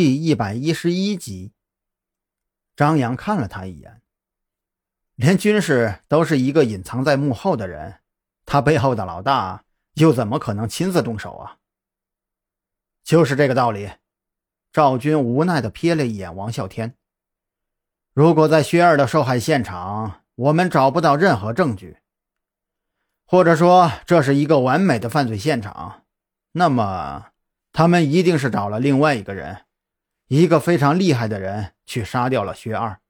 第一百一十一集，张扬看了他一眼，连军师都是一个隐藏在幕后的人，他背后的老大又怎么可能亲自动手啊？就是这个道理。赵军无奈的瞥了一眼王啸天，如果在薛二的受害现场，我们找不到任何证据，或者说这是一个完美的犯罪现场，那么他们一定是找了另外一个人。一个非常厉害的人去杀掉了薛二。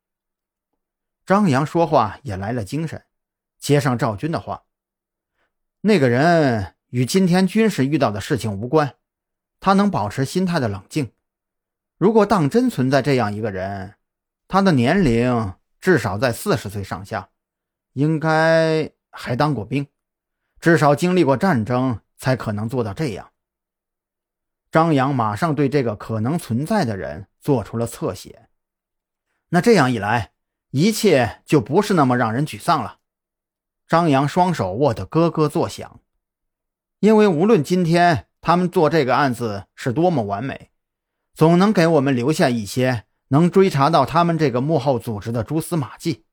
张扬说话也来了精神，接上赵军的话：“那个人与今天军事遇到的事情无关，他能保持心态的冷静。如果当真存在这样一个人，他的年龄至少在四十岁上下，应该还当过兵，至少经历过战争，才可能做到这样。”张扬马上对这个可能存在的人做出了侧写，那这样一来，一切就不是那么让人沮丧了。张扬双手握得咯咯作响，因为无论今天他们做这个案子是多么完美，总能给我们留下一些能追查到他们这个幕后组织的蛛丝马迹。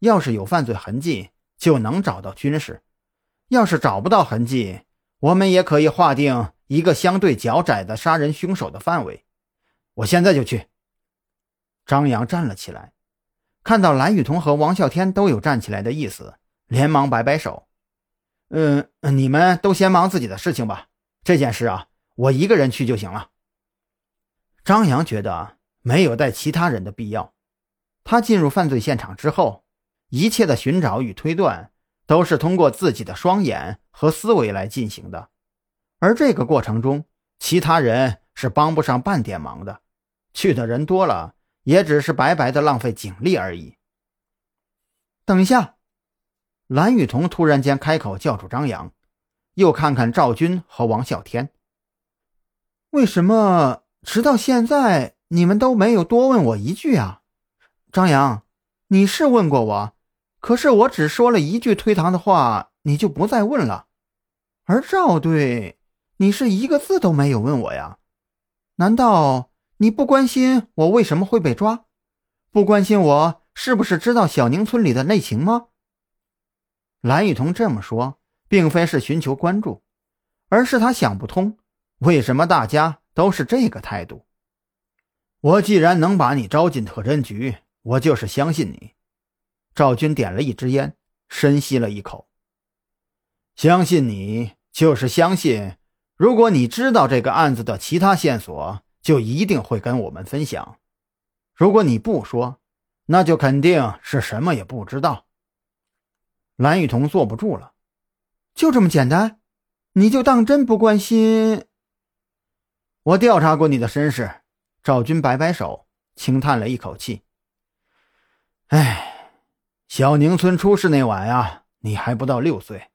要是有犯罪痕迹，就能找到军事；要是找不到痕迹，我们也可以划定。一个相对较窄的杀人凶手的范围，我现在就去。张扬站了起来，看到蓝雨桐和王啸天都有站起来的意思，连忙摆摆手：“嗯，你们都先忙自己的事情吧，这件事啊，我一个人去就行了。”张扬觉得没有带其他人的必要。他进入犯罪现场之后，一切的寻找与推断都是通过自己的双眼和思维来进行的。而这个过程中，其他人是帮不上半点忙的。去的人多了，也只是白白的浪费警力而已。等一下，蓝雨桐突然间开口叫住张扬，又看看赵军和王啸天：“为什么直到现在你们都没有多问我一句啊？”张扬，你是问过我，可是我只说了一句推搪的话，你就不再问了。而赵队。你是一个字都没有问我呀？难道你不关心我为什么会被抓，不关心我是不是知道小宁村里的内情吗？蓝雨桐这么说，并非是寻求关注，而是他想不通为什么大家都是这个态度。我既然能把你招进特侦局，我就是相信你。赵军点了一支烟，深吸了一口，相信你就是相信。如果你知道这个案子的其他线索，就一定会跟我们分享；如果你不说，那就肯定是什么也不知道。蓝雨桐坐不住了，就这么简单？你就当真不关心？我调查过你的身世。赵军摆摆手，轻叹了一口气：“哎，小宁村出事那晚呀，你还不到六岁，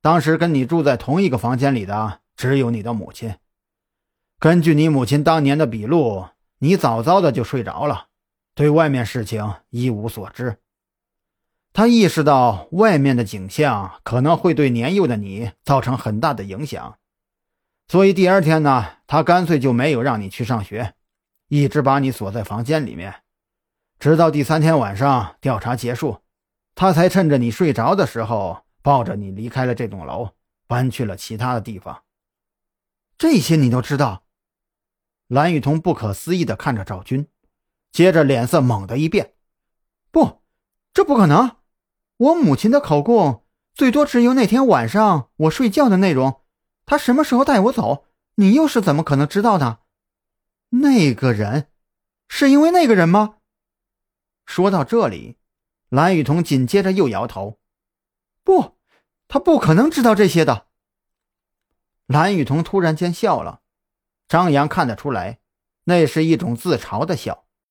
当时跟你住在同一个房间里的。”只有你的母亲。根据你母亲当年的笔录，你早早的就睡着了，对外面事情一无所知。他意识到外面的景象可能会对年幼的你造成很大的影响，所以第二天呢，他干脆就没有让你去上学，一直把你锁在房间里面，直到第三天晚上调查结束，他才趁着你睡着的时候抱着你离开了这栋楼，搬去了其他的地方。这些你都知道？蓝雨桐不可思议地看着赵军，接着脸色猛地一变：“不，这不可能！我母亲的口供最多只有那天晚上我睡觉的内容。她什么时候带我走？你又是怎么可能知道的？那个人，是因为那个人吗？”说到这里，蓝雨桐紧接着又摇头：“不，他不可能知道这些的。”蓝雨桐突然间笑了，张扬看得出来，那是一种自嘲的笑。